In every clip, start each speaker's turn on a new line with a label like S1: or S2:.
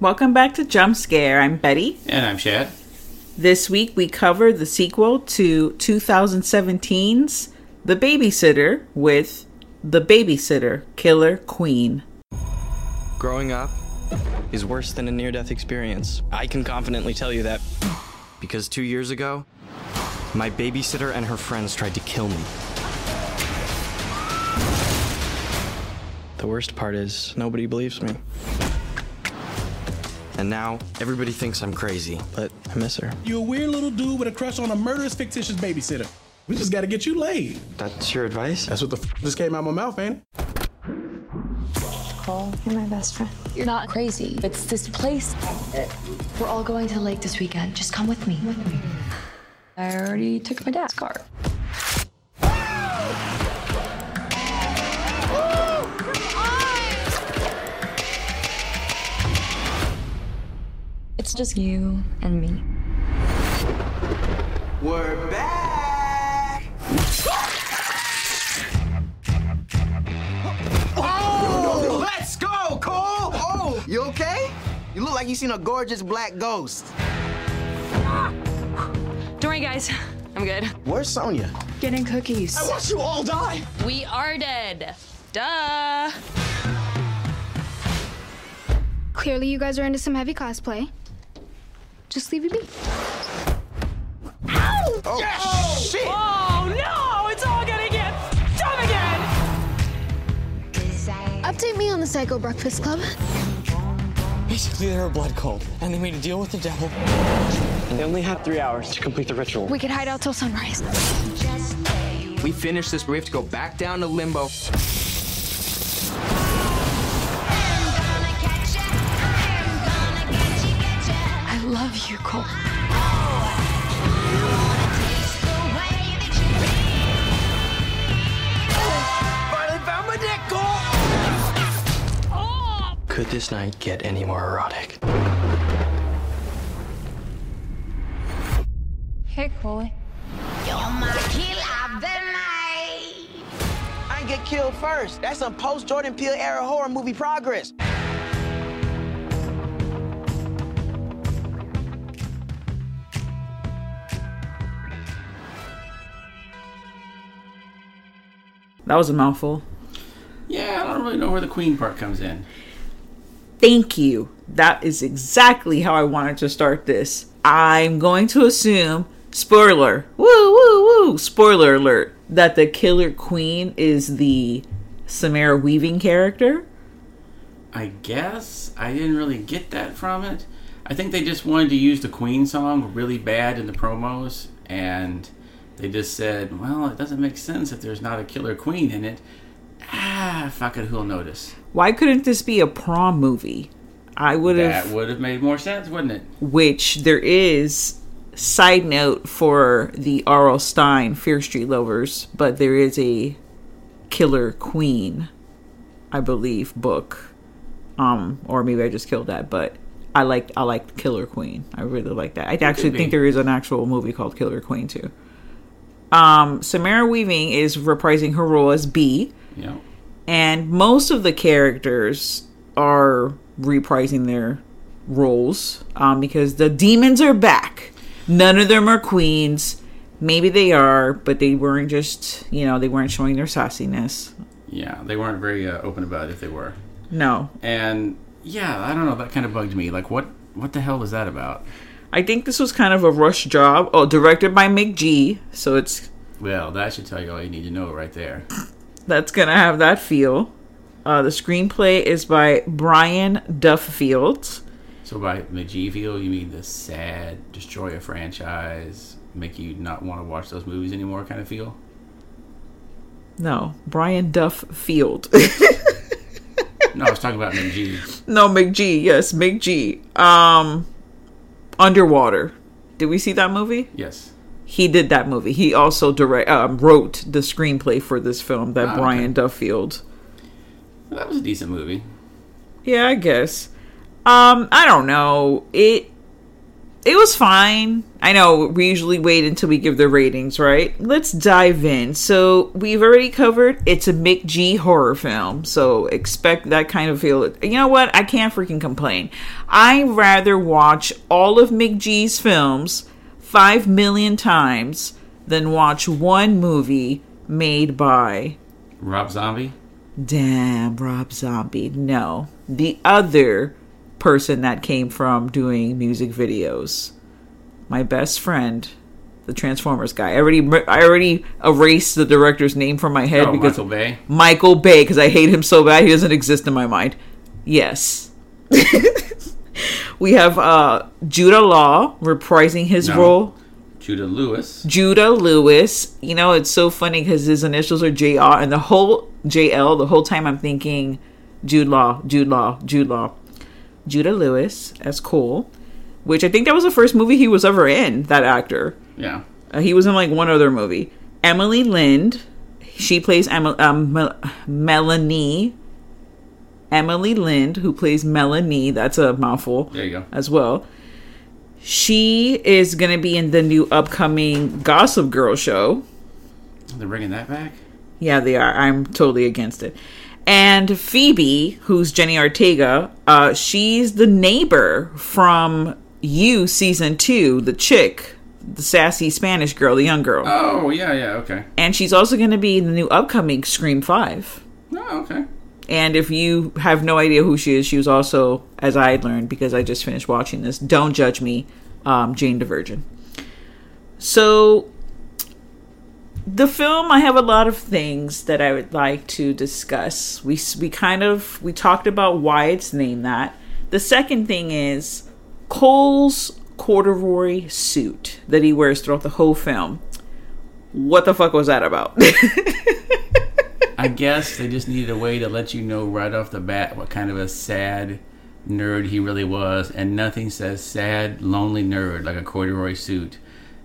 S1: Welcome back to Jump Scare. I'm Betty.
S2: And I'm Shad.
S1: This week we cover the sequel to 2017's The Babysitter with The Babysitter Killer Queen.
S3: Growing up is worse than a near death experience. I can confidently tell you that. Because two years ago, my babysitter and her friends tried to kill me. The worst part is, nobody believes me. And now, everybody thinks I'm crazy, but I miss her.
S4: You're a weird little dude with a crush on a murderous, fictitious babysitter. We just gotta get you laid.
S3: That's your advice?
S4: That's what the f- just came out of my mouth, ain't it?
S5: Cole, you're my best friend. You're not crazy. It's this place. We're all going to the lake this weekend. Just come with me. I already took my dad's car. It's just you and me.
S6: We're back. Oh, let's go, Cole. Oh, you okay? You look like you seen a gorgeous black ghost.
S7: Don't worry, guys. I'm good.
S6: Where's Sonia?
S7: Getting cookies.
S6: I watched you all die.
S7: We are dead. Duh.
S8: Clearly, you guys are into some heavy cosplay. Just leave it be.
S6: Oh, shit.
S7: Oh no! It's all gonna get dumb again.
S8: Update me on the Psycho Breakfast Club.
S3: Basically, they're a blood cult, and they made a deal with the devil. And they only had three hours to complete the ritual.
S8: We could hide out till sunrise.
S6: We finished this, but we have to go back down to limbo.
S5: I love you, Cole.
S6: Finally found my dick, Cole.
S3: Could this night get any more erotic?
S5: Hey, Cole.
S6: I ain't get killed first. That's some post Jordan Peele era horror movie progress.
S1: That was a mouthful.
S2: Yeah, I don't really know where the Queen part comes in.
S1: Thank you. That is exactly how I wanted to start this. I'm going to assume, spoiler, woo, woo, woo, spoiler alert, that the Killer Queen is the Samara Weaving character.
S2: I guess I didn't really get that from it. I think they just wanted to use the Queen song really bad in the promos, and they just said, "Well, it doesn't make sense if there's not a Killer Queen in it." Ah, fuck it, who'll notice?
S1: Why couldn't this be a prom movie? I would have.
S2: That would have made more sense, wouldn't it?
S1: which there is. Side note for the R.L. Stine Fear Street lovers, but there is a Killer Queen, I believe, book. Um, or maybe I just killed that, but I like I like Killer Queen. I really like that. I actually think there is an actual movie called Killer Queen too. Um, Samara Weaving is reprising her role as B,
S2: know,
S1: and most of the characters are reprising their roles um, because the demons are back. None of them are queens. Maybe they are, but they weren't just you know they weren't showing their sassiness.
S2: yeah, they weren't very uh, open about it if they were.
S1: No,
S2: And yeah, I don't know. That kind of bugged me. Like, what what the hell was that about?
S1: I think this was kind of a rush job. Oh, directed by McG, so it's
S2: Well, that should tell you all you need to know right there.
S1: that's gonna have that feel. Uh, the screenplay is by Brian Duffield.
S2: So by McG feel, you mean the sad, destroy a franchise, make you not want to watch those movies anymore kind of feel?
S1: No, Brian Duffield.
S2: No, I was talking about McG.
S1: no, McG. Yes, McG. Um, Underwater. Did we see that movie?
S2: Yes.
S1: He did that movie. He also direct um, wrote the screenplay for this film. That
S2: Ah,
S1: Brian
S2: okay.
S1: Duffield.
S2: That was a decent movie.
S1: Yeah, I guess. Um, I don't know. It it was fine. I know we usually wait until we give the ratings, right? Let's dive in. So we've already covered it's a McG horror film, so expect that kind of feel. You know what? I can't freaking complain. I rather watch all of McG's films five million times than watch one movie made by
S2: Rob Zombie.
S1: Damn, Rob Zombie. No, the other person that came from doing music videos. My best friend, the Transformers guy. I already I already erased the director's name from my head
S2: Oh,
S1: because
S2: Michael Bay.
S1: Michael Bay because I hate him so bad he doesn't exist in my mind. Yes. we have uh Judah Law reprising his
S2: No.
S1: role.
S2: Judah Lewis.
S1: Judah Lewis. You know, it's so funny because his initials are JR, and the whole JL, the whole time I'm thinking Jude Law, Jude Law, Jude Law. Judah Lewis as Cole, which I think that was the first movie he was ever in, that actor.
S2: Yeah.
S1: Uh, he was in like one other movie. Emily Lind, she plays Emma, um, Mel- Melanie. Emily Lind, who plays Melanie, that's a mouthful
S2: There you go.
S1: as well. She is going to be in the new upcoming Gossip Girl show.
S2: They're bringing that back.
S1: Yeah, they are. I'm totally against it. And Phoebe, who's Jenny Ortega, uh, she's the neighbor from You season two, the chick, the sassy Spanish girl, the young girl.
S2: Oh yeah, yeah. Okay.
S1: And she's also going to be in the new upcoming Scream 5.
S2: Oh okay.
S1: And if you have no idea who she is, she was also, as I learned because I just finished watching this, Don't Judge Me, um, Jane the Virgin. So, the film, I have a lot of things that I would like to discuss. We, we kind of, we talked about why it's named that. The second thing is Cole's corduroy suit that he wears throughout the whole film. What the fuck was that about?
S2: I guess they just needed a way to let you know right off the bat what kind of a sad nerd he really was, and nothing says sad, lonely nerd like a corduroy suit.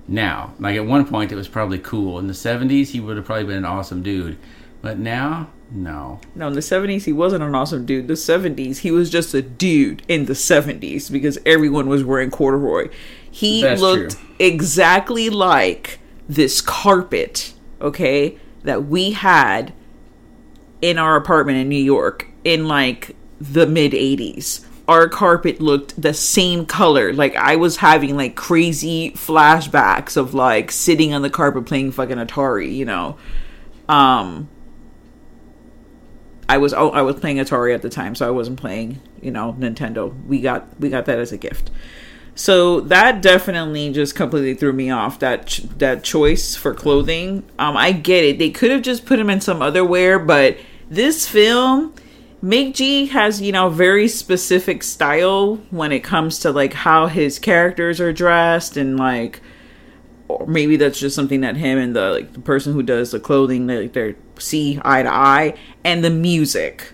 S2: Now, like at one point, it was probably cool. In the 70s, he would have probably been an awesome dude. But now, no.
S1: No, in the 70s, he wasn't an awesome dude. The 70s, he was just a dude in the 70s because everyone was wearing corduroy. He
S2: That's
S1: looked
S2: true.
S1: exactly like this carpet, okay, that we had in our apartment in New York in like the mid 80s. Our carpet looked the same color. Like I was having like crazy flashbacks of like sitting on the carpet playing fucking Atari, you know. Um I was oh, I was playing Atari at the time, so I wasn't playing, you know, Nintendo. We got we got that as a gift. So that definitely just completely threw me off that ch- that choice for clothing. Um I get it. They could have just put him in some other wear, but this film McG has, you know, very specific style when it comes to like how his characters are dressed and like or maybe that's just something that him and the like the person who does the clothing like they they see eye to eye and the music.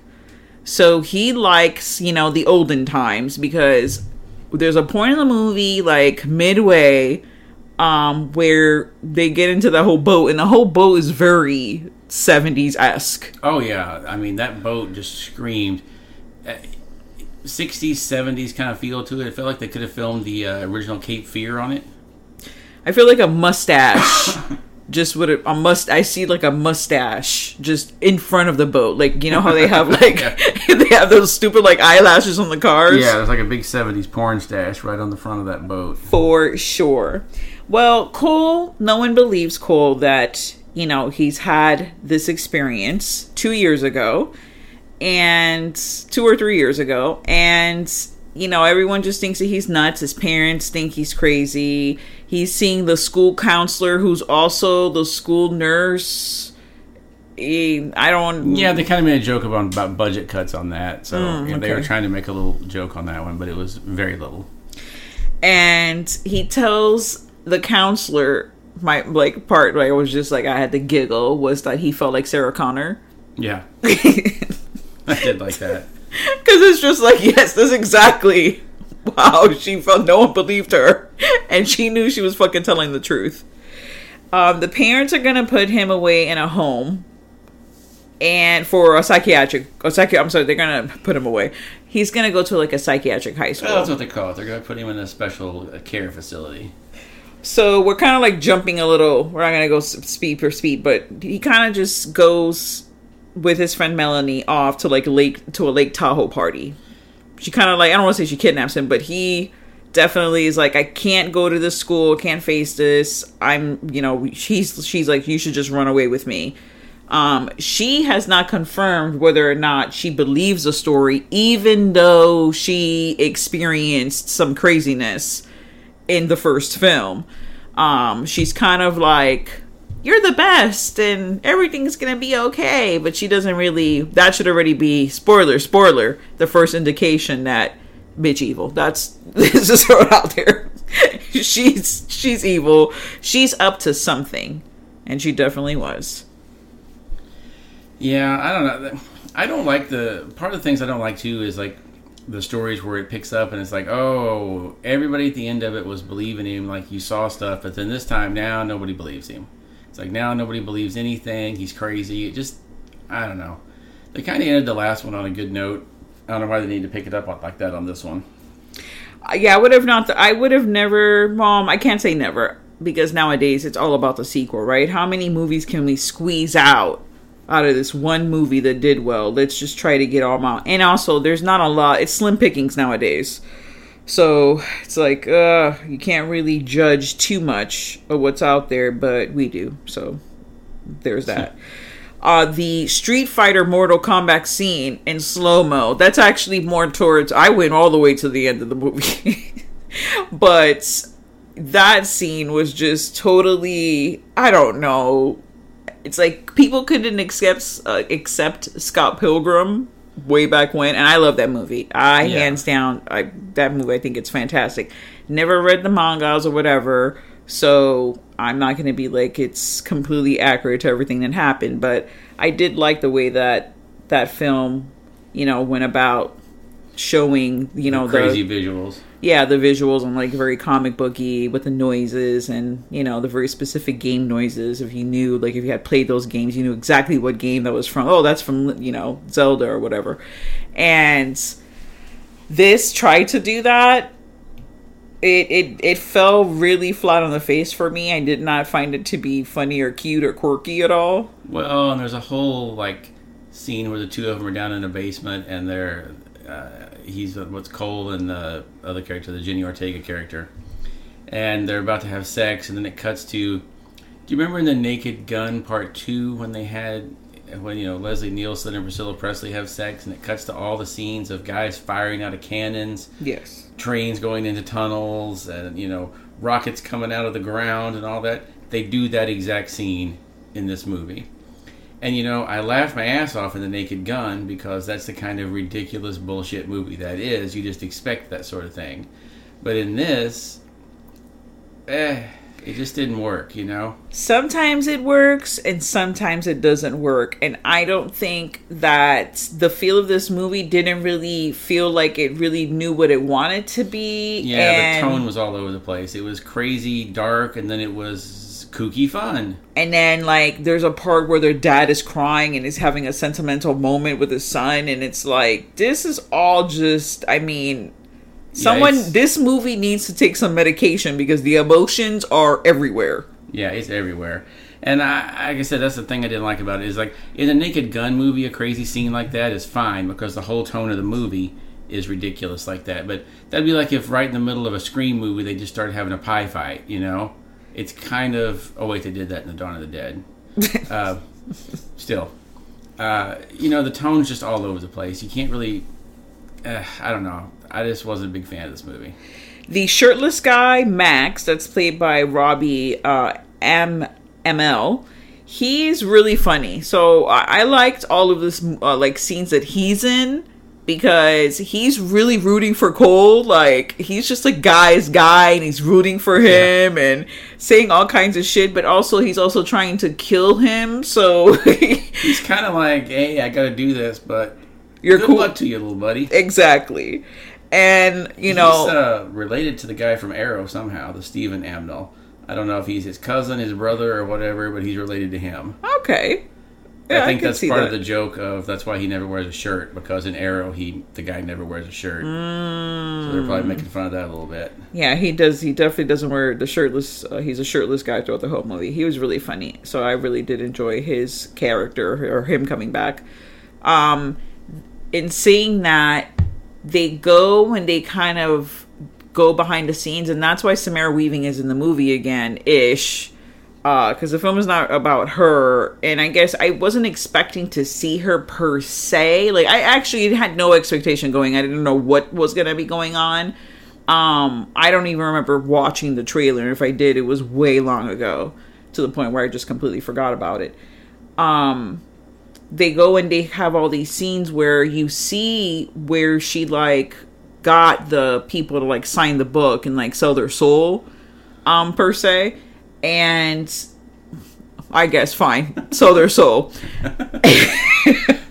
S1: So he likes, you know, the olden times because there's a point in the movie like midway um where they get into the whole boat and the whole boat is very 70s esque.
S2: Oh yeah, I mean that boat just screamed. uh, 60s, 70s kind of feel to it. It felt like they could have filmed the uh, original Cape Fear on it.
S1: I feel like a mustache. just with a, must, I see like a mustache just in front of the boat. Like you know how they have like they have those stupid like eyelashes on the cars.
S2: Yeah, there's like a big 70s porn stash right on the front of that boat.
S1: for sure. Well, Cole, no one believes Cole that, you know, he's had this experience two years ago and two or three years ago. And, you know, everyone just thinks that he's nuts. His parents think he's crazy. He's seeing the school counselor who's also the school nurse. He- I don't.
S2: Yeah, they kind of made a joke about, about budget cuts on that. So
S1: Mm,
S2: they were trying to make a little joke on that one, but it was very little.
S1: and he tells the counselor my like part where I was just like I had to giggle was that he felt like Sarah Connor
S2: Yeah. I did like that.
S1: because it's just like yes that's exactly how she felt no one believed her and she knew she was fucking telling the truth um the parents are gonna put him away in a home and for a psychiatric, a psychi- I'm sorry, they're gonna put him away. He's gonna go to like a psychiatric high school.
S2: Well, that's what they call it. They're to put him in a special uh, care facility.
S1: So we're kind of like jumping a little. We're not gonna go speed per speed, but he kind of just goes with his friend Melanie off to like lake to a Lake Tahoe party. She kind of like I don't want to say she kidnaps him, but he definitely is like I can't go to this school, can't face this. I'm you know she's she's like you should just run away with me. Um, she has not confirmed whether or not she believes the story, even though she experienced some craziness in the first film. Um, she's kind of like, You're the best and everything's gonna be okay, but she doesn't really that should already be spoiler, spoiler, the first indication that bitch evil. That's this is it out there. she's she's evil. She's up to something. And she definitely was.
S2: Yeah, I don't know. I don't like the part of the things I don't like too is like the stories where it picks up and it's like, oh, everybody at the end of it was believing him, like you saw stuff, but then this time now nobody believes him. It's like now nobody believes anything. He's crazy. It just, I don't know. They kind of ended the last one on a good note. I don't know why they need to pick it up like that on this one.
S1: Uh, yeah, I would have not. I would have never. Mom, I can't say never because nowadays it's all about the sequel, right? How many movies can we squeeze out out of this one movie that did well? Let's just try to get all them out. And also, there's not a lot. It's slim pickings nowadays, so it's like uh, you can't really judge too much of what's out there, but we do. So there's that. Uh, the Street Fighter Mortal Kombat scene in slow mo. That's actually more towards. I went all the way to the end of the movie, but that scene was just totally. I don't know. It's like people couldn't accept uh, accept Scott Pilgrim way back when, and I love that movie. I
S2: Yeah.
S1: hands down, I that movie. I think it's fantastic. Never read the mangas or whatever, so I'm not going to be like it's completely accurate to everything that happened. But I did like the way that that film, you know, went about showing, you know,
S2: Crazy
S1: the
S2: visuals.
S1: yeah the visuals and like very comic booky with the noises and you know the very specific game noises. If you knew like if you had played those games you knew exactly what game that was from. Oh that's from you know zelda or whatever. And this tried to do that it, it it fell really flat on the face for me. I did not find it to be funny or cute or quirky at all.
S2: Well, and there's a whole like scene where the two of them are down in a basement and they're uh, he's what's Cole and the other character, the Jenny Ortega character, and they're about to have sex, and then it cuts to. Do you remember in the Naked Gun Part Two when they had when you know Leslie Nielsen and Priscilla Presley have sex, and it cuts to all the scenes of guys firing out of cannons,
S1: yes
S2: trains going into tunnels, and you know rockets coming out of the ground and all that. They do that exact scene in this movie. And you know, I laughed my ass off in The Naked Gun because that's the kind of ridiculous bullshit movie that is. You just expect that sort of thing. But in this, eh, it just didn't work, you know?
S1: sometimes it works and sometimes it doesn't work and i don't think that the feel of this movie didn't really feel like it really knew what it wanted to be
S2: Yeah,
S1: and,
S2: the tone was all over the place. It was crazy, dark, and then it was kooky fun.
S1: and then like there's a part where their dad is crying and is having a sentimental moment with his son and it's like this is all just i mean someone
S2: it's-
S1: this movie needs to take some medication because the emotions are everywhere
S2: Yeah, it's everywhere. And I, like I said, that's the thing I didn't like about it is like in a Naked Gun movie, a crazy scene like that is fine because the whole tone of the movie is ridiculous like that. But that'd be like if right in the middle of a Scream movie they just started having a pie fight. You know, it's kind of oh wait they did that in the Dawn of the Dead. uh, still, uh, you know the tone's just all over the place. You can't really. Uh, I don't know. I just wasn't a big fan of this movie.
S1: the shirtless guy Max, that's played by Robbie uh, M ML. He's really funny. So I, I liked all of this uh, like scenes that he's in because he's really rooting for Cole. Like he's just a guy's guy, and he's rooting for him and saying all kinds of shit. But also he's also trying to kill him. So
S2: He's kind of like, hey, I got to do this, but
S1: you're
S2: good
S1: cool.
S2: luck to you, little buddy.
S1: Exactly. And you know,
S2: he's uh, related to the guy from Arrow somehow, the Stephen Amell. I don't know if he's his cousin, his brother, or whatever, but he's related to him.
S1: Okay. Yeah,
S2: I think
S1: can
S2: that's part
S1: that.
S2: of the joke of that's why he never wears a shirt because in Arrow he the guy never wears a shirt. So they're probably making fun of that a little bit.
S1: Yeah, he does. He definitely doesn't wear the shirtless. Uh, he's a shirtless guy throughout the whole movie. He was really funny, so I really did enjoy his character or him coming back. Um, in seeing that, they go and they kind of go behind the scenes, and that's why Samara Weaving is in the movie again, ish. Because the film is not about her, and I guess I wasn't expecting to see her per se. Like I actually had no expectation going. I didn't know what was gonna be going on. Um, I don't even remember watching the trailer. If I did, it was way long ago, to the point where I just completely forgot about it. Um, they go and they have all these scenes where you see where she like got the people to like sign the book and like sell their soul, um, per se, and I guess fine, So their soul.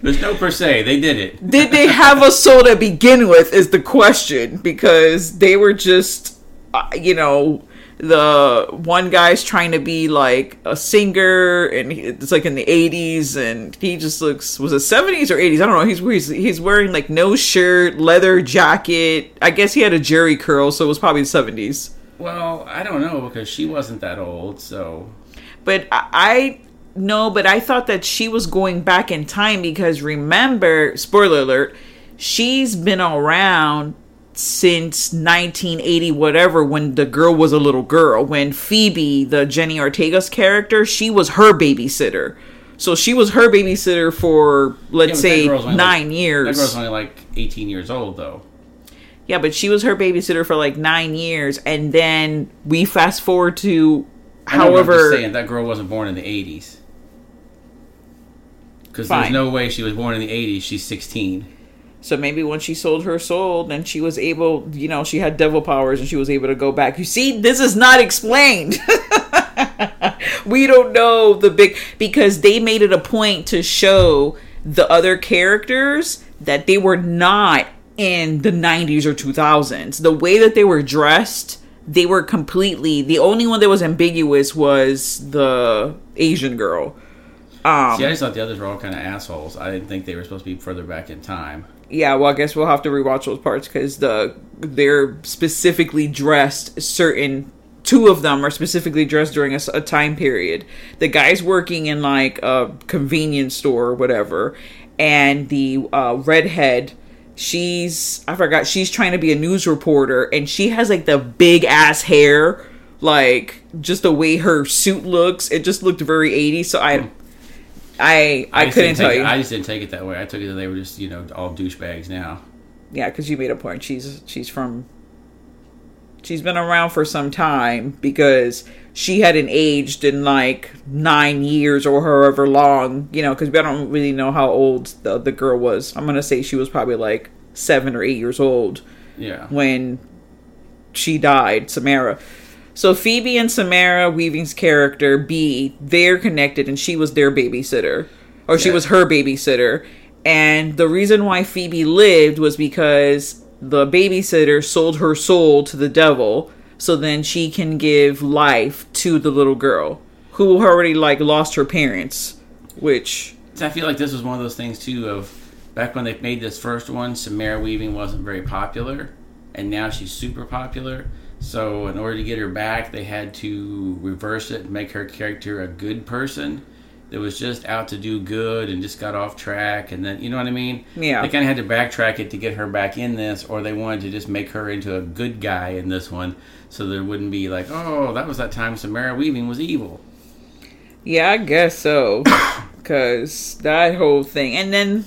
S2: There's no per se. They did it.
S1: Did they have a soul to begin with? Is the question because they were just, uh, you know, the one guy's trying to be like a singer, and he, it's like in the '80s, and he just looks was it '70s or '80s? I don't know. He's he's he's wearing like no shirt, leather jacket. I guess he had a Jheri curl, so it was probably the '70s.
S2: Well, I don't know because she wasn't that old. So
S1: But I, no, but I thought that she was going back in time because remember, spoiler alert, she's been around since 1980 whatever when the girl was a little girl when Phoebe the Jenny Ortega's character she was her babysitter so she was her babysitter for let's
S2: that
S1: say 9
S2: like-
S1: years
S2: That girl's only like 18 years old though.
S1: Yeah, but she was her babysitter for like nine years, and then we fast forward to,
S2: I know, I'm just
S1: however,
S2: saying that girl wasn't born in the 80s. Because there's no way she was born in the 80s. She's 16.
S1: so maybe when she sold her soul, then she was able, you know, she had devil powers and she was able to go back. You see, this is not explained. we don't know the big because they made it a point to show the other characters that they were not in the 90s or 2000s. The way that they were dressed, they were completely the only one that was ambiguous was the Asian girl. Um,
S2: See, I just thought the others were all kind of assholes. I didn't think they were supposed to be further back in time.
S1: yeah, well, I guess we'll have to rewatch those parts because the they're specifically dressed certain. Two of them are specifically dressed during a time period. The guy's working in like a convenience store or whatever, and the uh, redhead, she's I forgot she's trying to be a news reporter, and she has like the big ass hair, like just the way her suit looks. It just looked very 80s. So I, I, I,
S2: just
S1: couldn't tell you.
S2: It, I just didn't take it that way. I took it that they were just, you know, all douchebags now.
S1: yeah, because you made a point. She's she's from. She's been around for some time because she hadn't aged in like nine years or however long, you know. Because I don't really know how old the the girl was. I'm gonna say she was probably like seven or eight years old
S2: Yeah.
S1: when she died, Samara. So Phoebe and Samara Weaving's character B, they're connected, and she was their babysitter, or she
S2: Yeah.
S1: was her babysitter. And the reason why Phoebe lived was because the babysitter sold her soul to the devil, so then she can give life to the little girl who already like lost her parents, which
S2: I feel like this was one of those things too of back when they made this first one, Samara Weaving wasn't very popular, and now she's super popular. So in order to get her back, they had to reverse it and make her character a good person that was just out to do good and just got off track, and then you know what I mean?
S1: Yeah.
S2: They kind of had to backtrack it to get her back in this, or they wanted to just make her into a good guy in this one, so there wouldn't be like, oh, that was that time Samara Weaving was evil.
S1: Yeah, I guess so. Cause that whole thing, and then,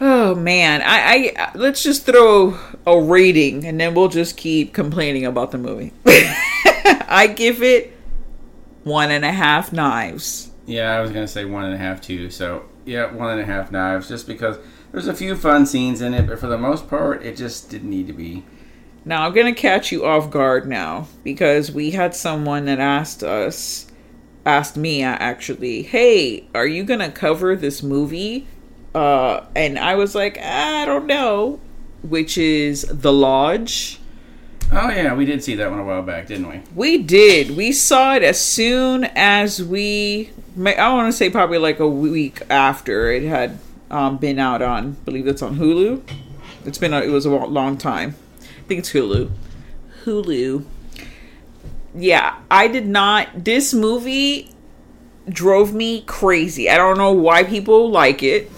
S1: oh man, I, I let's just throw a rating, and then we'll just keep complaining about the movie. I give it one and a half knives.
S2: Yeah, I was gonna say one and a half too. So yeah, one and a half knives, just because there's a few fun scenes in it, but for the most part, it just didn't need to be.
S1: Now I'm gonna catch you off guard now because we had someone that asked us, asked me uh, actually, hey, are you gonna cover this movie? Uh, and I was like, I don't know, which is The Lodge.
S2: Oh yeah, we did see that one a while back, didn't we?
S1: We did. We saw it as soon as we I want to say probably like a week after it had um, been out on. I believe it's on Hulu. It's been a, it was a long time. Think it's Hulu. Hulu. Yeah, I did not. This movie drove me crazy. I don't know why people like it.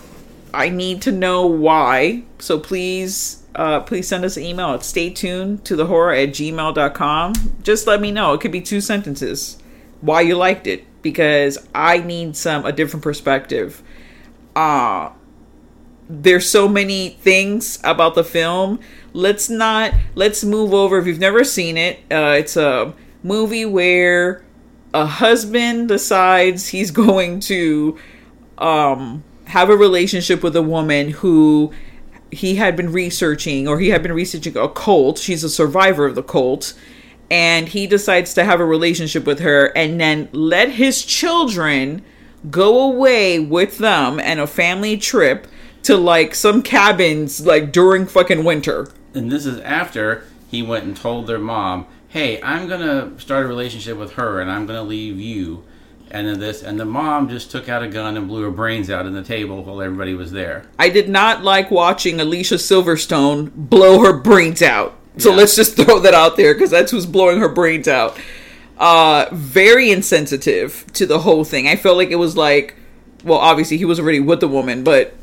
S1: I need to know why. So please, uh, please send us an email at stay tuned to the horror at gmail.com. Just let me know. It could be two sentences why you liked it because I need some a different perspective. Uh there's so many things about the film. Let's not let's move over if you've never seen it. Uh it's a movie where a husband decides he's going to um have a relationship with a woman who he had been researching or he had been researching a cult. She's a survivor of the cult and he decides to have a relationship with her and then let his children go away with them and a family trip to like some cabins like during fucking winter.
S2: And this is after he went and told their mom, "Hey, I'm gonna start a relationship with her, and I'm gonna leave you." And then this, and the mom just took out a gun and blew her brains out in the table while everybody was there.
S1: I did not like watching Alicia Silverstone blow her brains out. So
S2: Yeah.
S1: let's just throw that out there because that's who's blowing her brains out. Uh, very insensitive to the whole thing. I felt like it was like, well, obviously he was already with the woman, but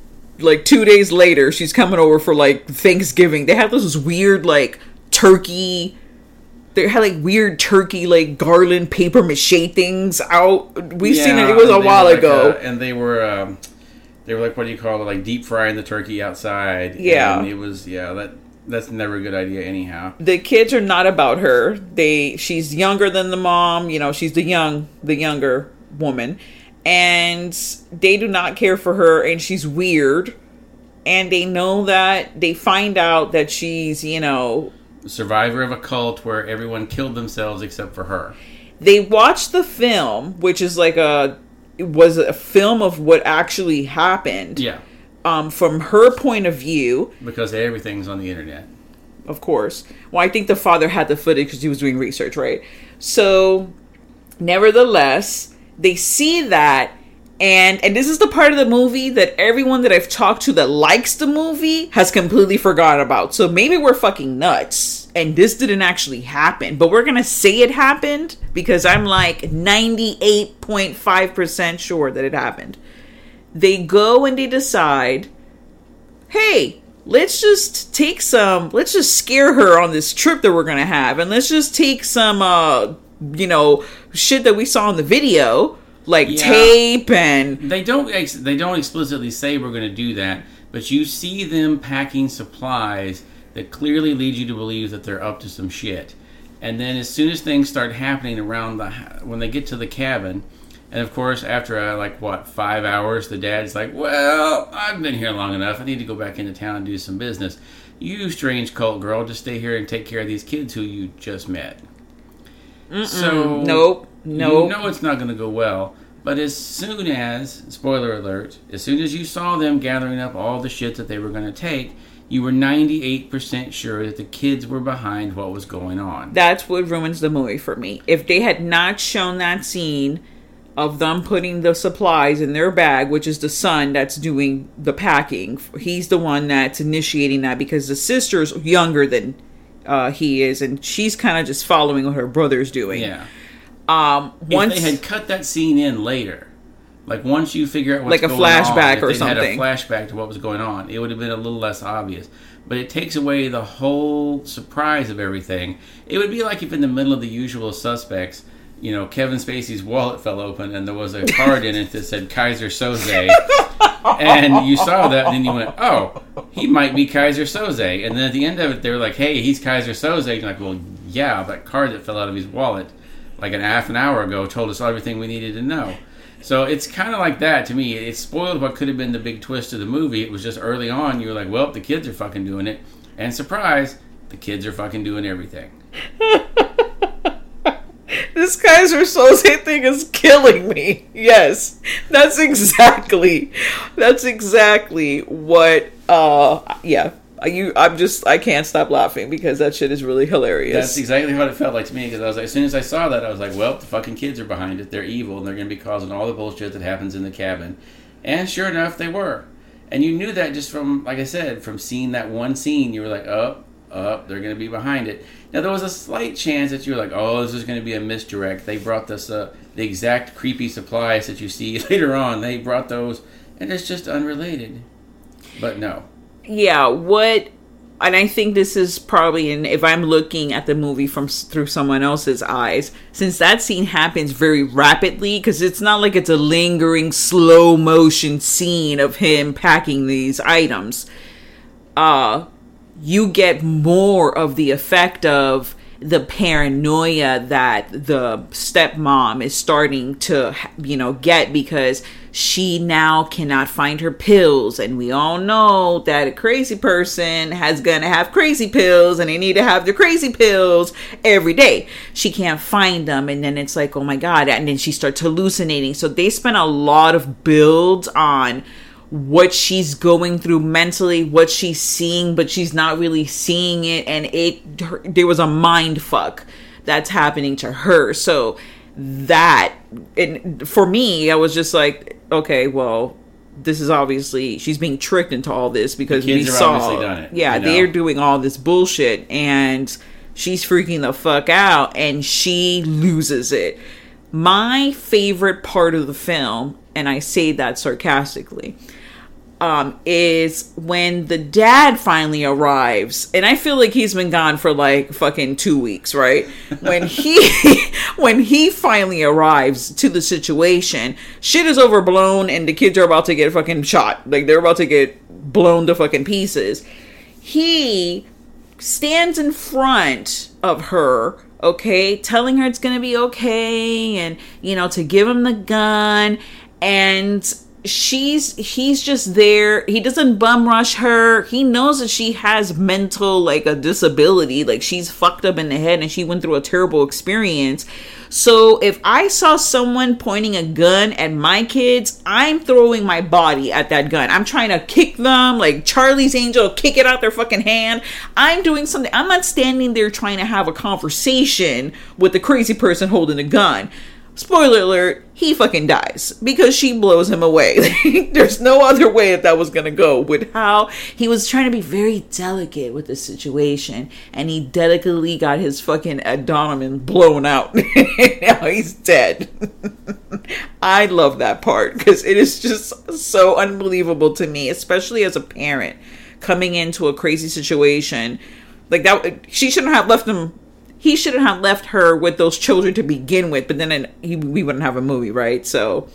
S1: like two days later, she's coming over for like Thanksgiving. They had this weird like turkey. They had like weird turkey like garland paper mache things out. We've seen it. It was a while
S2: like,
S1: ago.
S2: uh, and they were, um, they were like, what do you call it? Like deep frying the turkey outside.
S1: Yeah.
S2: and it was, yeah, that that's never a good idea anyhow.
S1: the kids are not about her they she's younger than the mom you know she's the young the younger woman and they do not care for her and she's weird and they know that they find out that she's you know
S2: Survivor of a cult where everyone killed themselves except for her.
S1: they watch the film which is like a was a film of what actually happened
S2: Yeah,
S1: um from her point of view
S2: because everything's on the internet.
S1: of course. Well, I think the father had the footage because he was doing research, right? So, nevertheless, they see that, and and this is the part of the movie that everyone that I've talked to that likes the movie has completely forgotten about. So maybe we're fucking nuts, and this didn't actually happen, but we're gonna say it happened because I'm like ninety eight point five percent sure that it happened. They go and they decide hey, let's just take some, let's just scare her on this trip that we're gonna have, and let's just take some, uh, you know, shit that we saw in the video, like
S2: Yeah.
S1: tape and
S2: They don't ex- they don't explicitly say we're going to do that, but you see them packing supplies that clearly lead you to believe that they're up to some shit. And then as soon as things start happening around the when they get to the cabin, and of course after uh, like what five hours, the dad's like, "Well, I've been here long enough. I need to go back into town and do some business. You strange cult girl, just stay here and take care of these kids who you just met." So
S1: nope, nope.
S2: you know it's not going to go well. But as soon as, spoiler alert, as soon as you saw them gathering up all the shit that they were going to take, you were 98% sure that the kids were behind what was going on.
S1: That's what ruins the movie for me. If they had not shown that scene of them putting the supplies in their bag, which is the son that's doing the packing, he's the one that's initiating that because the sister's younger than uh, he is, and she's kind of just following what her brother's doing.
S2: Yeah.
S1: Um, once
S2: if they had cut that scene in later, like once you figure out what's
S1: Like a flashback
S2: on,
S1: or
S2: they'd had
S1: something.
S2: a flashback to what was going on, it would have been a little less obvious. But it takes away the whole surprise of everything. It would be like if in the middle of the usual suspects, you know, Kevin Spacey's wallet fell open and there was a card in it that said Keyser Söze. and you saw that and then you went, oh, he might be Keyser Söze. And then at the end of it, they were like, hey, he's Keyser Söze. And you're like, well, yeah, that card that fell out of his wallet like an half an hour ago told us everything we needed to know. So it's kind of like that to me. It spoiled what could have been the big twist of the movie. It was just early on, you were like, well, the kids are fucking doing it. And surprise, the kids are fucking doing everything.
S1: this Keyser Söze thing is killing me. Yes, that's exactly, that's exactly what. Uh, yeah, You, I'm just, I can't stop laughing because that shit is really hilarious.
S2: That's exactly what it felt like to me because I was like, as soon as I saw that, I was like, well, the fucking kids are behind it. They're evil and they're going to be causing all the bullshit that happens in the cabin. And sure enough, they were. And you knew that just from, like I said, from seeing that one scene. You were like, oh, oh, they're going to be behind it. Now there was a slight chance that you were like, oh, this is going to be a misdirect. They brought this, uh, the exact creepy supplies that you see later on. They brought those, and it's just unrelated. But no.
S1: yeah what and i think this is probably in if i'm looking at the movie from through someone else's eyes since that scene happens very rapidly because it's not like it's a lingering slow motion scene of him packing these items uh you get more of the effect of the paranoia that the stepmom is starting to you know get because she now cannot find her pills. And we all know that a crazy person has gonna have crazy pills and they need to have the crazy pills every day. She can't find them. And then it's like oh my god. And then she starts hallucinating. So they spent a lot of builds on what she's going through mentally, what she's seeing, but she's not really seeing it, and it her, there was a mind fuck that's happening to her. So that and for me, I was just like, okay, well, this is obviously she's being tricked into all this because we saw,
S2: obviously done it,
S1: yeah,
S2: you know?
S1: they're doing all this bullshit, and she's freaking the fuck out, and she loses it. My favorite part of the film, and I say that sarcastically, um, is when the dad finally arrives, and I feel like he's been gone for like fucking two weeks, right? When he when he finally arrives to the situation, shit is overblown, and the kids are about to get fucking shot, like they're about to get blown to fucking pieces. He stands in front of her okay telling her it's gonna be okay and you know to give him the gun and she's he's just there. He doesn't bum rush her. He knows that she has mental like a disability. Like she's fucked up in the head and she went through a terrible experience. So if i saw someone pointing a gun at my kids i'm throwing my body at that gun. I'm trying to kick them like charlie's angel kick it out their fucking hand. I'm doing something. I'm not standing there trying to have a conversation with the crazy person holding a gun spoiler alert, he fucking dies because she blows him away. There's no other way that that was gonna go with how he was trying to be very delicate with the situation and he delicately got his fucking abdomen blown out. now he's dead. I love that part because it is just so unbelievable to me, especially as a parent coming into a crazy situation. Like that, she shouldn't have left him he shouldn't have left her with those children to begin with, but then he, we wouldn't have a movie, right? So,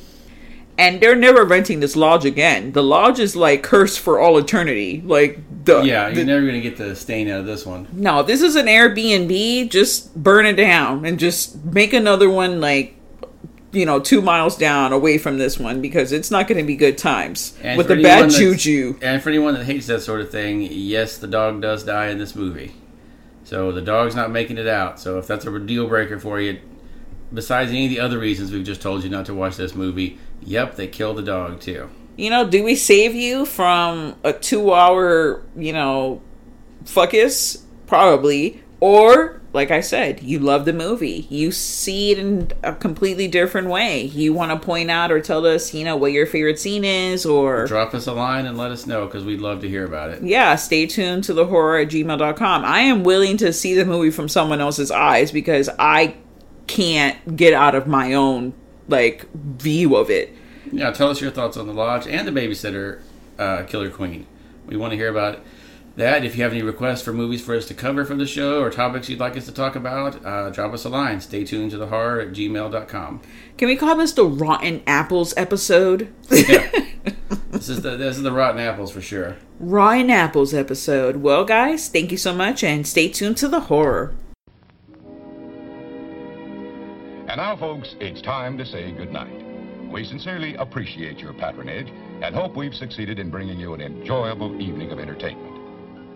S1: and they're never renting this lodge again. The lodge is like cursed for all eternity. Like, the,
S2: Yeah, you're never gonna get the stain out of this one.
S1: no, this is an Airbnb. Just burn it down and just make another one like, you know, two miles down away from this one because it's not going to be good times
S2: And
S1: with the bad juju.
S2: And for anyone that hates that sort of thing, yes, the dog does die in this movie. So the dog's not making it out. So if that's a deal breaker for you, besides any of the other reasons we've just told you not to watch this movie, yep, they kill the dog too.
S1: You know, do we save you from a two hour, you know, fuckus? Probably. Or, like I said, you love the movie. You see it in a completely different way. You want to point out or tell us, you know, what your favorite scene is, or.
S2: Drop us a line and let us know because we'd love to hear about it.
S1: Yeah, stay tuned to the horror at gmail.com. I am willing to see the movie from someone else's eyes because I can't get out of my own, like, view of it.
S2: Yeah, tell us your thoughts on the lodge and the babysitter, uh, Killer Queen. We want to hear about that. If you have any requests for movies for us to cover for the show or topics you'd like us to talk about, uh, drop us a line. Stay tuned to the horror at gmail.com.
S1: Can we call this the Rotten Apples episode?
S2: Yeah. this is the this is the rotten apples for sure.
S1: Rotten Apples episode. Well, guys, thank you so much and stay tuned to the horror.
S9: And now, folks, it's time to say goodnight. We sincerely appreciate your patronage and hope we've succeeded in bringing you an enjoyable evening of entertainment.